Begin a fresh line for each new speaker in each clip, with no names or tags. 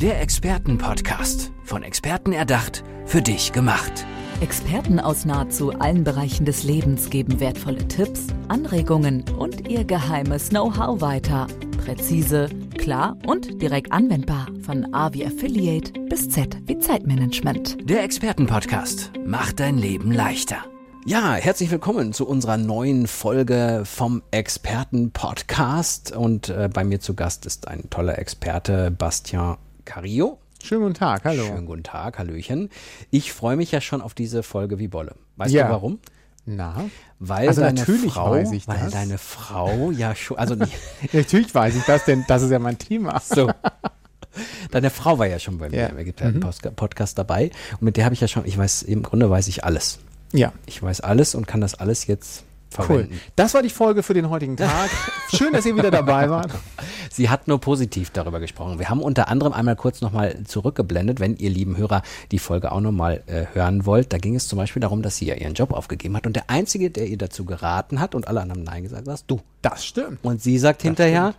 Der Expertenpodcast. Von Experten erdacht, für dich gemacht.
Experten aus nahezu allen Bereichen des Lebens geben wertvolle Tipps, Anregungen und ihr geheimes Know-how weiter. Präzise, klar und direkt anwendbar. Von A wie Affiliate bis Z wie Zeitmanagement.
Der Expertenpodcast macht dein Leben leichter. Ja, herzlich willkommen zu unserer neuen Folge vom Expertenpodcast. Und äh, bei mir zu Gast ist ein toller Experte, Bastian Carillo.
Schönen guten Tag, hallo.
Schönen guten Tag, Hallöchen. Ich freue mich ja schon auf diese Folge wie Bolle. Weißt
Ja.
du warum?
Na,
Weil
Also
deine
natürlich
Frau,
weiß ich
weil
das.
deine Frau ja schon, also nicht
natürlich weiß ich das, denn das ist ja mein Thema.
so. Deine Frau war ja schon bei mir
Ja.
im Experten-Podcast dabei und mit der habe ich ja schon, ich weiß, im Grunde weiß ich alles.
Ja,
Ich weiß alles und kann das alles jetzt
cool.
verwenden.
Das war die Folge für den heutigen Tag. Schön, dass ihr wieder dabei wart.
Sie hat nur positiv darüber gesprochen. Wir haben unter anderem einmal kurz nochmal zurückgeblendet, wenn ihr lieben Hörer die Folge auch nochmal äh, hören wollt. Da ging es zum Beispiel darum, dass sie ja ihren Job aufgegeben hat und der Einzige, der ihr dazu geraten hat und alle anderen Nein gesagt, warst du.
Das stimmt.
Und sie sagt hinterher,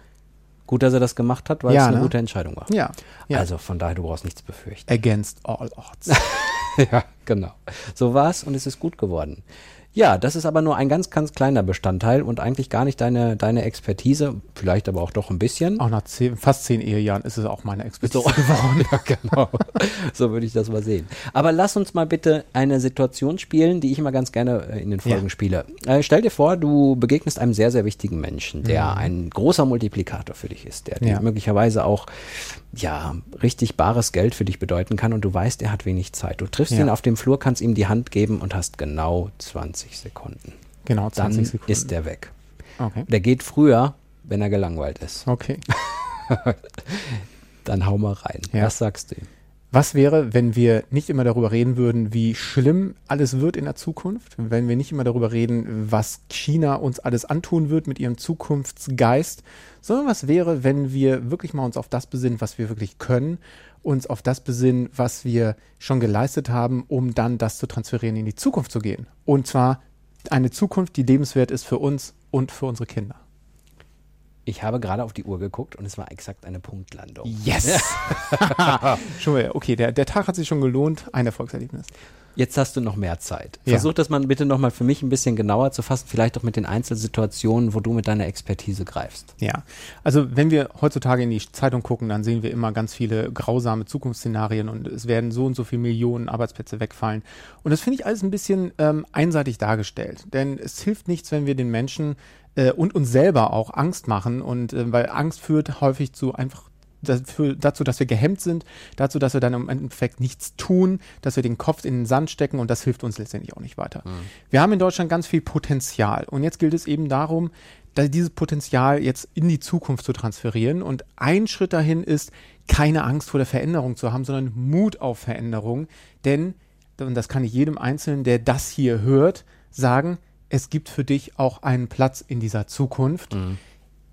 gut, dass er das gemacht hat, weil
Ja,
es eine
ne?
gute Entscheidung war.
Ja, ja.
Also von daher, du brauchst nichts befürchten.
Against all odds.
ja, genau. So war's und es ist gut geworden. Ja, das ist aber nur ein ganz, ganz kleiner Bestandteil und eigentlich gar nicht deine, deine Expertise, vielleicht aber auch doch ein bisschen.
Auch nach zehn, fast zehn Ehejahren ist es auch meine Expertise
So.
geworden.
Ja, genau. So würde ich das mal sehen. Aber lass uns mal bitte eine Situation spielen, die ich immer ganz gerne äh, in den Folgen
Ja.
spiele. Äh, stell dir vor, du begegnest einem sehr, sehr wichtigen Menschen, der ein großer Multiplikator für dich ist, der
Mhm. Ja.
möglicherweise auch ja, richtig bares Geld für dich bedeuten kann und du weißt, er hat wenig Zeit. Du triffst ihn auf dem Flur, kannst ihm die Hand geben und hast genau 20 Sekunden.
Genau,
Dann
20 Sekunden.
ist er weg.
Okay.
Der geht früher, wenn er gelangweilt ist.
Okay.
Dann hau mal rein.
Ja.
Was sagst du ihm?
Was wäre, wenn wir nicht immer darüber reden würden, wie schlimm alles wird in der Zukunft? Wenn wir nicht immer darüber reden, was China uns alles antun wird mit ihrem Zukunftsgeist, sondern was wäre, wenn wir wirklich mal uns auf das besinnen, was wir wirklich können, uns auf das besinnen, was wir schon geleistet haben, um dann das zu transferieren, in die Zukunft zu gehen. Und zwar eine Zukunft, die lebenswert ist für uns und für unsere Kinder.
Ich habe gerade auf die Uhr geguckt und es war exakt eine Punktlandung.
Yes! schon mal, okay, der, der Tag hat sich schon gelohnt. Ein Erfolgserlebnis.
Jetzt hast du noch mehr Zeit.
Ja.
Versuch das mal bitte nochmal für mich ein bisschen genauer zu fassen, vielleicht auch mit den Einzelsituationen, wo du mit deiner Expertise greifst.
Ja, also wenn wir heutzutage in die Zeitung gucken, dann sehen wir immer ganz viele grausame Zukunftsszenarien und es werden so und so viele Millionen Arbeitsplätze wegfallen. Und das finde ich alles ein bisschen ähm, einseitig dargestellt. Denn es hilft nichts, wenn wir den Menschen äh, und uns selber auch Angst machen und äh, weil Angst führt häufig zu einfach dafür, dazu, dass wir gehemmt sind, dazu, dass wir dann im Endeffekt nichts tun, dass wir den Kopf in den Sand stecken und das hilft uns letztendlich auch nicht weiter. Wir haben in Deutschland ganz viel Potenzial und jetzt gilt es eben darum, da dieses Potenzial jetzt in die Zukunft zu transferieren und ein Schritt dahin ist, keine Angst vor der Veränderung zu haben, sondern Mut auf Veränderung, denn, und das kann ich jedem Einzelnen, der das hier hört, sagen, es gibt für dich auch einen Platz in dieser Zukunft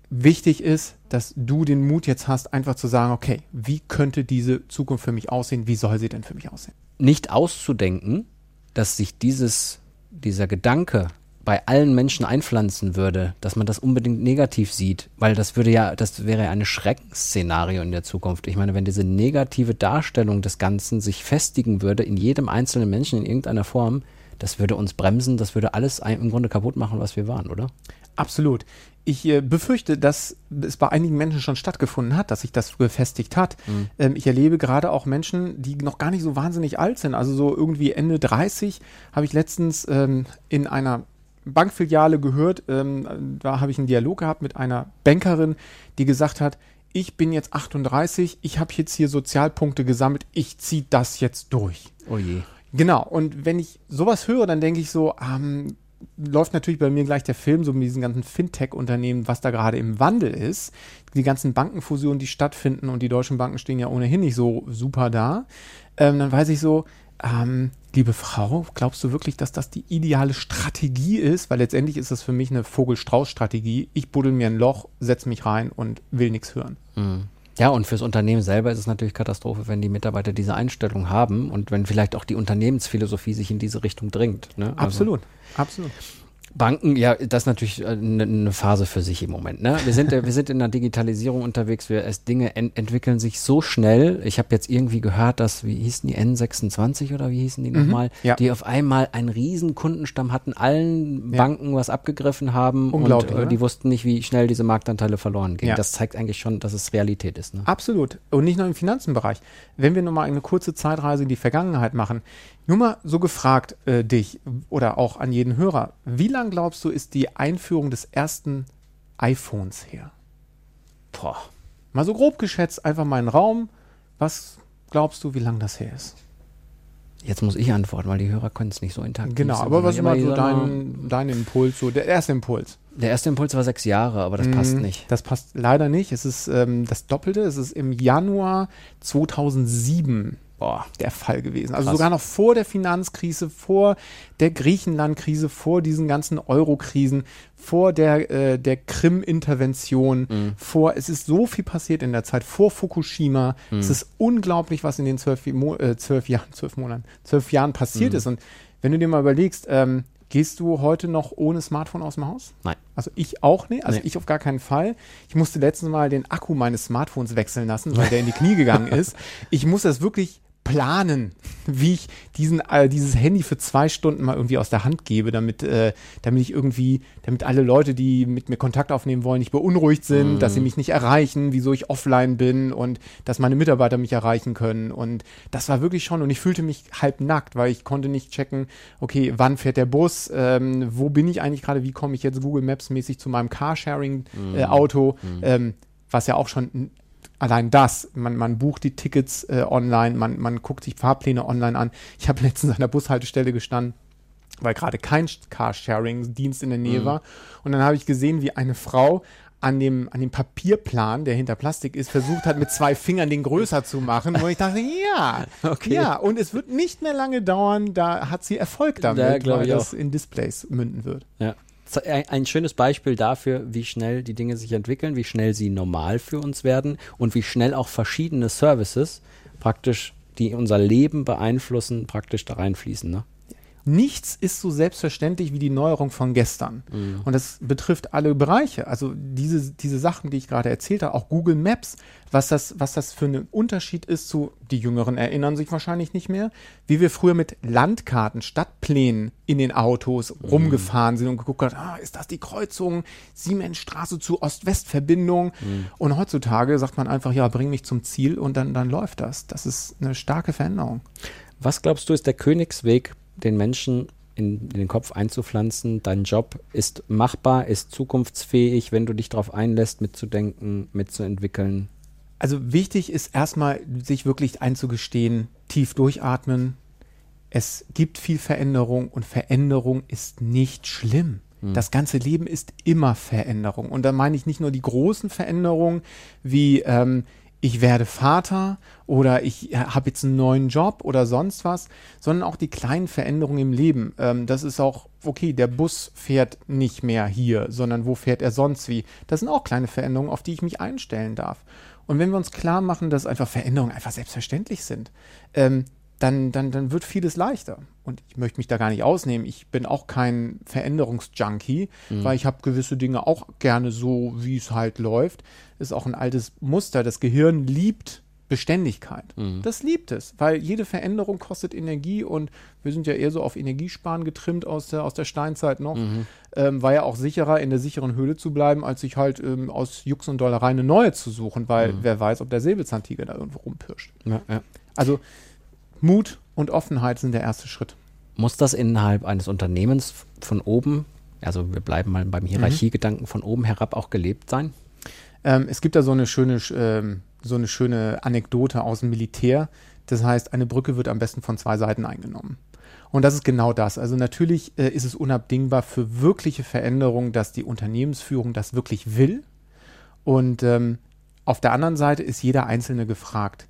wichtig ist, dass du den Mut jetzt hast, einfach zu sagen, okay, wie könnte diese Zukunft für mich aussehen? Wie soll sie denn für mich aussehen?
Nicht auszudenken, dass sich dieses, dieser Gedanke bei allen Menschen einpflanzen würde, dass man das unbedingt negativ sieht, weil das würde ja, das wäre ja ein Schreckensszenario in der Zukunft. Ich meine, wenn diese negative Darstellung des Ganzen sich festigen würde in jedem einzelnen Menschen in irgendeiner Form, das würde uns bremsen, das würde alles im Grunde kaputt machen, was wir waren, oder?
Absolut. Ich äh, befürchte, dass es bei einigen Menschen schon stattgefunden hat, dass sich das gefestigt hat. Ähm, ich erlebe gerade auch Menschen, die noch gar nicht so wahnsinnig alt sind. Also so irgendwie Ende 30 habe ich letztens ähm, in einer Bankfiliale gehört, ähm, da habe ich einen Dialog gehabt mit einer Bankerin, die gesagt hat, ich bin jetzt 38, ich habe jetzt hier Sozialpunkte gesammelt, ich ziehe das jetzt durch.
Oh je.
Genau, und wenn ich sowas höre, dann denke ich so, ähm, läuft natürlich bei mir gleich der Film, so mit diesen ganzen Fintech-Unternehmen, was da gerade im Wandel ist. Die ganzen Bankenfusionen, die stattfinden und die deutschen Banken stehen ja ohnehin nicht so super da. Ähm, dann weiß ich so, ähm, liebe Frau, glaubst du wirklich, dass das die ideale Strategie ist? Weil letztendlich ist das für mich eine Vogel-Strauß-Strategie. Ich buddel mir ein Loch, setze mich rein und will nichts hören.
Ja, und fürs Unternehmen selber ist es natürlich Katastrophe, wenn die Mitarbeiter diese Einstellung haben und wenn vielleicht auch die Unternehmensphilosophie sich in diese Richtung dringt. Ne? Also-
Absolut, absolut.
Banken, ja, das ist natürlich eine, eine Phase für sich im Moment. Ne? Wir, sind, wir sind in der Digitalisierung unterwegs. Wir, es, Dinge ent, entwickeln sich so schnell. Ich habe jetzt irgendwie gehört, dass, wie hießen die N26 oder wie hießen die
Mhm,
nochmal,
ja.
die auf einmal einen riesen Kundenstamm hatten, allen
Ja.
Banken was abgegriffen haben
Unglaublich,
und äh, die wussten nicht, wie schnell diese Marktanteile verloren gingen.
Ja.
Das zeigt eigentlich schon, dass es Realität ist. Ne?
Absolut. Und nicht nur im Finanzenbereich. Wenn wir nochmal eine kurze Zeitreise in die Vergangenheit machen, nur mal so gefragt äh, dich oder auch an jeden Hörer, wie lang glaubst du, ist die Einführung des ersten iPhones her?
Boah.
Mal so grob geschätzt, einfach mal in den Raum. Was glaubst du, wie lang das her ist?
Jetzt muss ich antworten, weil die Hörer können es nicht so intaktiv
Genau, aber was mal so dein, dein Impuls, so der erste Impuls?
Der erste Impuls war sechs Jahre, aber das passt
Mm,
nicht.
Das passt leider nicht. Es ist ähm, das Doppelte. Es ist im Januar 2007
Boah.
der Fall gewesen. Also
Krass.
sogar noch vor der Finanzkrise, vor der Griechenland-Krise, vor diesen ganzen Euro-Krisen, vor der, äh, der Krim-Intervention,
Mhm.
vor, es ist so viel passiert in der Zeit, vor Fukushima.
Mhm.
Es ist unglaublich, was in den zwölf, äh, zwölf Jahren, zwölf Monaten, zwölf Jahren passiert
Mhm.
ist. Und wenn du dir mal überlegst, ähm, gehst du heute noch ohne Smartphone aus dem Haus?
Nein.
Also ich auch nicht, also
Nee.
ich auf gar keinen Fall. Ich musste letztens mal den Akku meines Smartphones wechseln lassen, weil der in die Knie gegangen ist. Ich muss das wirklich planen, wie ich diesen, äh, dieses Handy für zwei Stunden mal irgendwie aus der Hand gebe, damit, äh, damit ich irgendwie, damit alle Leute, die mit mir Kontakt aufnehmen wollen, nicht beunruhigt sind, dass sie mich nicht erreichen, wieso ich offline bin und dass meine Mitarbeiter mich erreichen können. Und das war wirklich schon, und ich fühlte mich halb nackt, weil ich konnte nicht checken, okay, wann fährt der Bus, ähm, wo bin ich eigentlich gerade, wie komme ich jetzt Google Maps mäßig zu meinem Carsharing-Auto, ähm, was ja auch schon allein das, man, man bucht die Tickets äh, online, man, man guckt sich Fahrpläne online an. Ich habe letztens an der Bushaltestelle gestanden, weil gerade kein Carsharing-Dienst in der Nähe war. Und dann habe ich gesehen, wie eine Frau an dem, an dem Papierplan, der hinter Plastik ist, versucht hat, mit zwei Fingern den größer zu machen. Wo ich dachte, ja,
Okay.
ja, und es wird nicht mehr lange dauern, da hat sie Erfolg damit,
glaub
weil das in Displays münden wird.
Ja. Ein schönes Beispiel dafür, wie schnell die Dinge sich entwickeln, wie schnell sie normal für uns werden und wie schnell auch verschiedene Services praktisch, die unser Leben beeinflussen, praktisch da reinfließen. Ne?
Nichts ist so selbstverständlich wie die Neuerung von gestern. Und das betrifft alle Bereiche. Also diese, diese Sachen, die ich gerade erzählt habe, auch Google Maps, was das, was das für ein Unterschied ist zu, die Jüngeren erinnern sich wahrscheinlich nicht mehr, wie wir früher mit Landkarten, Stadtplänen in den Autos rumgefahren sind und geguckt haben, ah, ist das die Kreuzung Siemensstraße zu Ost-West-Verbindung? Und heutzutage sagt man einfach, ja, bring mich zum Ziel und dann, dann läuft das. Das ist eine starke Veränderung.
Was glaubst du, ist der Königsweg, den Menschen in, in den Kopf einzupflanzen? Dein Job ist machbar, ist zukunftsfähig, wenn du dich darauf einlässt, mitzudenken, mitzuentwickeln.
Also wichtig ist erstmal, sich wirklich einzugestehen, tief durchatmen. Es gibt viel Veränderung und Veränderung ist nicht schlimm. Das ganze Leben ist immer Veränderung. Und da meine ich nicht nur die großen Veränderungen wie ähm, ich werde Vater oder ich habe jetzt einen neuen Job oder sonst was, sondern auch die kleinen Veränderungen im Leben. Ähm, das ist auch, okay, der Bus fährt nicht mehr hier, sondern wo fährt er sonst wie? Das sind auch kleine Veränderungen, auf die ich mich einstellen darf. Und wenn wir uns klar machen, dass einfach Veränderungen einfach selbstverständlich sind, ähm, dann, dann, dann wird vieles leichter. Und ich möchte mich da gar nicht ausnehmen. Ich bin auch kein Veränderungsjunkie, weil ich habe gewisse Dinge auch gerne so, wie es halt läuft. Ist auch ein altes Muster. Das Gehirn liebt Beständigkeit. Das liebt es, weil jede Veränderung kostet Energie und wir sind ja eher so auf Energiesparen getrimmt aus der, aus der Steinzeit noch. Ähm, war ja auch sicherer, in der sicheren Höhle zu bleiben, als sich halt ähm, aus Jux und Dollerei eine neue zu suchen, weil wer weiß, ob der Säbelzahntiger da irgendwo rumpirscht.
Ja, ja.
Also Mut und Offenheit sind der erste Schritt.
Muss das innerhalb eines Unternehmens von oben, also wir bleiben mal beim Hierarchiegedanken, von oben herab auch gelebt sein?
Ähm, es gibt da so eine schöne, Sch- ähm, so eine schöne Anekdote aus dem Militär. Das heißt, eine Brücke wird am besten von zwei Seiten eingenommen. Und das ist genau das. Also natürlich äh, ist es unabdingbar für wirkliche Veränderungen, dass die Unternehmensführung das wirklich will. Und ähm, auf der anderen Seite ist jeder Einzelne gefragt.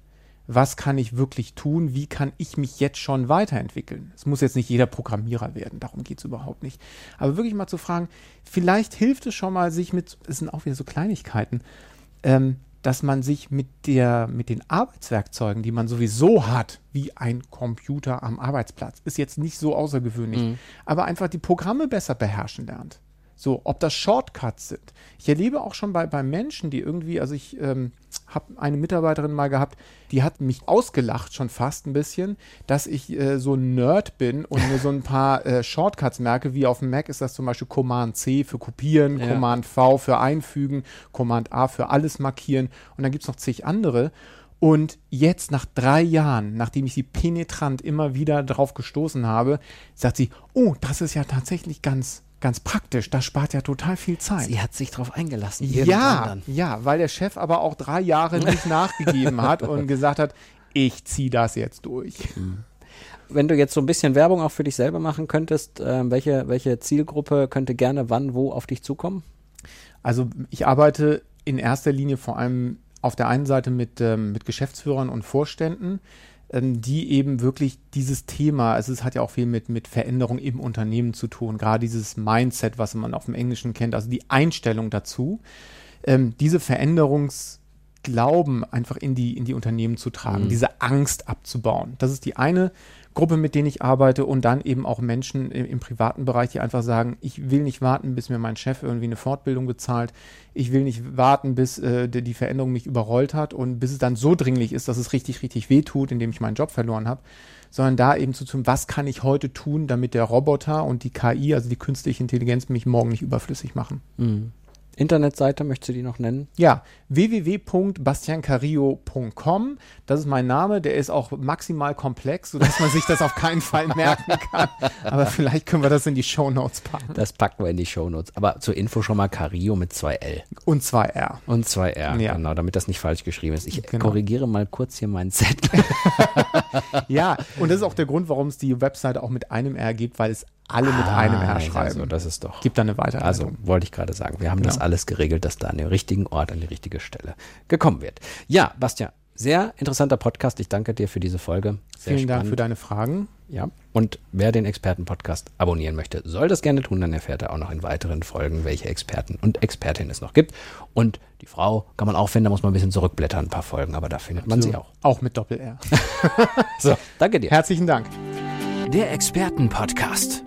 Was kann ich wirklich tun? Wie kann ich mich jetzt schon weiterentwickeln? Es muss jetzt nicht jeder Programmierer werden, darum geht es überhaupt nicht. Aber wirklich mal zu fragen, vielleicht hilft es schon mal, sich mit, es sind auch wieder so Kleinigkeiten, ähm, dass man sich mit, der, mit den Arbeitswerkzeugen, die man sowieso hat, wie ein Computer am Arbeitsplatz, ist jetzt nicht so außergewöhnlich, mhm. aber einfach die Programme besser beherrschen lernt. So, ob das Shortcuts sind. Ich erlebe auch schon bei, bei Menschen, die irgendwie, also ich ähm, habe eine Mitarbeiterin mal gehabt, die hat mich ausgelacht schon fast ein bisschen, dass ich äh, so ein Nerd bin und mir so ein paar äh, Shortcuts merke, wie auf dem Mac ist das zum Beispiel Command C für kopieren, ja. Command V für einfügen, Command A für alles markieren und dann gibt es noch zig andere. Und jetzt nach drei Jahren, nachdem ich sie penetrant immer wieder drauf gestoßen habe, sagt sie, oh, das ist ja tatsächlich ganz ganz praktisch. Das spart ja total viel Zeit.
Sie hat sich darauf eingelassen.
Ja, ja, weil der Chef aber auch drei Jahre nicht nachgegeben hat und gesagt hat, ich ziehe das jetzt durch. Mhm.
Wenn du jetzt so ein bisschen Werbung auch für dich selber machen könntest, äh, welche, welche Zielgruppe könnte gerne wann, wo auf dich zukommen?
Also ich arbeite in erster Linie vor allem auf der einen Seite mit, ähm, mit Geschäftsführern und Vorständen, ähm, die eben wirklich dieses Thema, also es hat ja auch viel mit, mit Veränderung im Unternehmen zu tun, gerade dieses Mindset, was man auf dem Englischen kennt, also die Einstellung dazu, ähm, diese Veränderungsglauben einfach in die, in die Unternehmen zu tragen, mhm. diese Angst abzubauen. Das ist die eine Gruppe, mit denen ich arbeite und dann eben auch Menschen im, im, privaten Bereich, die einfach sagen, ich will nicht warten, bis mir mein Chef irgendwie eine Fortbildung bezahlt. Ich will nicht warten, bis äh, die, die Veränderung mich überrollt hat und bis es dann so dringlich ist, dass es richtig, richtig weh tut, indem ich meinen Job verloren habe, sondern da eben zu tun, was kann ich heute tun, damit der Roboter und die KI, also die künstliche Intelligenz, mich morgen nicht überflüssig machen.
Mhm. Internetseite, möchtest du die noch nennen?
Ja, www.bastiancarillo.com. Das ist mein Name. Der ist auch maximal komplex, sodass man sich das auf keinen Fall merken kann. Aber vielleicht können wir das in die Show Notes packen.
Das packen wir in die Show Notes. Aber zur Info schon mal Carillo mit zwei L.
Und zwei R.
Und zwei R, ja. genau, damit das nicht falsch geschrieben ist. Ich genau. korrigiere mal kurz hier meinen Zettel.
ja, und das ist auch der Grund, warum es die Webseite auch mit einem R gibt, weil es alle mit ah, einem R schreiben. Also,
das ist doch.
Gibt da eine Weiterleitung.
Also, wollte ich gerade sagen. Wir haben genau. das alles geregelt, dass da an den richtigen Ort, an die richtige Stelle gekommen wird. Ja, Bastian, sehr interessanter Podcast. Ich danke dir für diese Folge.
Sehr Vielen spannend. Dank für deine Fragen.
Ja, und wer den Experten-Podcast abonnieren möchte, soll das gerne tun. Dann erfährt er auch noch in weiteren Folgen, welche Experten und Expertinnen es noch gibt. Und die Frau kann man auch finden, da muss man ein bisschen zurückblättern, ein paar Folgen, aber da findet man so, sie auch.
Auch mit Doppel-R.
so, danke dir.
Herzlichen Dank.
Der Experten-Podcast.